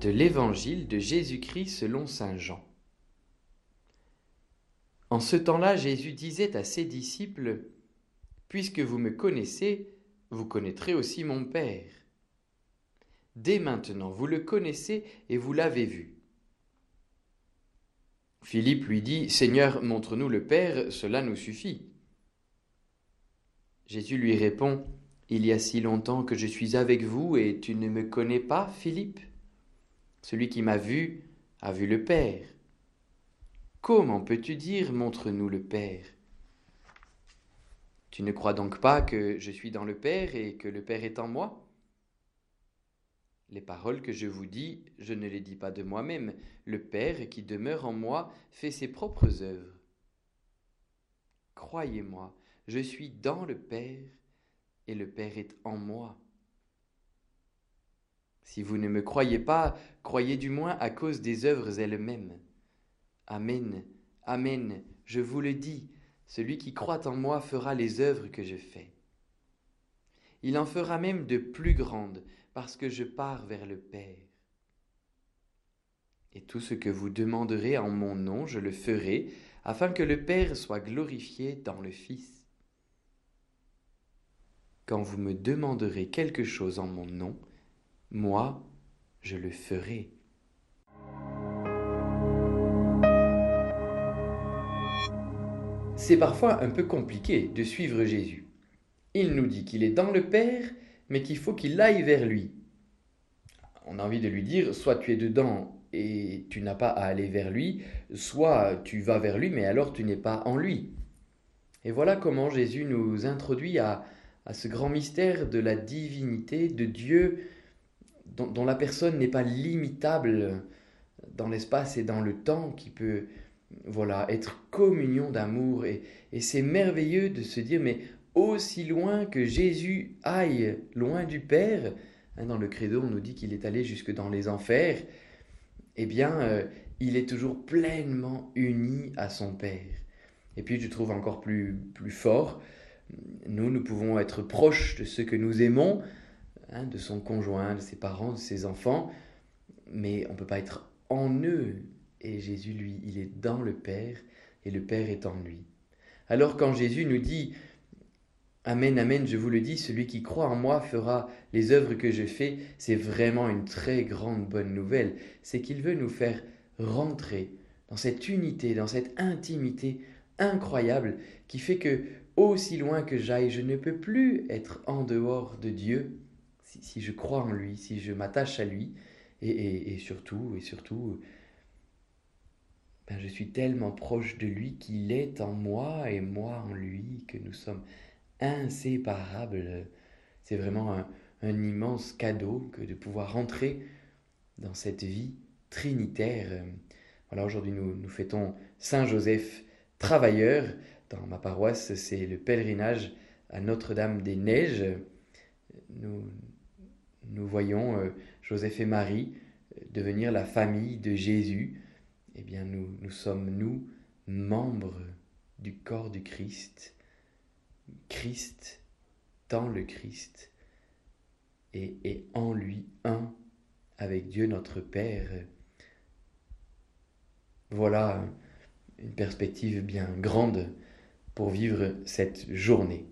de l'Évangile de Jésus-Christ selon Saint Jean. En ce temps-là, Jésus disait à ses disciples, Puisque vous me connaissez, vous connaîtrez aussi mon Père. Dès maintenant, vous le connaissez et vous l'avez vu. Philippe lui dit, Seigneur, montre-nous le Père, cela nous suffit. Jésus lui répond, Il y a si longtemps que je suis avec vous et tu ne me connais pas, Philippe Celui qui m'a vu a vu le Père. Comment peux-tu dire, montre-nous le Père? Tu ne crois donc pas que je suis dans le Père et que le Père est en moi? Les paroles que je vous dis, je ne les dis pas de moi-même. Le Père qui demeure en moi fait ses propres œuvres. Croyez-moi, je suis dans le Père et le Père est en moi. Si vous ne me croyez pas, croyez du moins à cause des œuvres elles-mêmes. Amen, Amen, je vous le dis, celui qui croit en moi fera les œuvres que je fais. Il en fera même de plus grandes, parce que je pars vers le Père. Et tout ce que vous demanderez en mon nom, je le ferai, afin que le Père soit glorifié dans le Fils. Quand vous me demanderez quelque chose en mon nom, moi, je le ferai. C'est parfois un peu compliqué de suivre Jésus. Il nous dit qu'il est dans le Père, mais qu'il faut qu'il aille vers lui. On a envie de lui dire, soit tu es dedans et tu n'as pas à aller vers lui, soit tu vas vers lui, mais alors tu n'es pas en lui. Et voilà comment Jésus nous introduit à, ce grand mystère de la divinité de Dieu, dont, la personne n'est pas limitable dans l'espace et dans le temps, qui peut voilà être communion d'amour. Et, c'est merveilleux de se dire, mais aussi loin que Jésus aille loin du Père, hein, dans le credo on nous dit qu'il est allé jusque dans les enfers, eh bien euh, il est toujours pleinement uni à son Père. Et puis je trouve encore plus, plus fort, nous, nous pouvons être proches de ceux que nous aimons, hein, de son conjoint, de ses parents, de ses enfants, mais on ne peut pas être en eux. Et Jésus, lui, il est dans le Père et le Père est en lui. Alors quand Jésus nous dit Amen, amen, je vous le dis, celui qui croit en moi fera les œuvres que je fais. C'est vraiment une très grande bonne nouvelle. C'est qu'il veut nous faire rentrer dans cette unité, dans cette intimité incroyable qui fait que, aussi loin que j'aille, je ne peux plus être en dehors de Dieu si, je crois en lui, si je m'attache à lui. Et, surtout, et surtout, ben je suis tellement proche de lui qu'il est en moi et moi en lui, que nous sommes inséparable. C'est vraiment un, immense cadeau que de pouvoir rentrer dans cette vie trinitaire. Voilà, aujourd'hui nous, nous fêtons Saint Joseph travailleur. Dans ma paroisse, c'est le pèlerinage à Notre-Dame des Neiges. Nous voyons euh, Joseph et Marie euh, devenir la famille de Jésus. Eh bien, nous, sommes, nous, membres du corps du Christ. Christ dans le Christ et, et en lui un avec Dieu notre Père. Voilà une perspective bien grande pour vivre cette journée.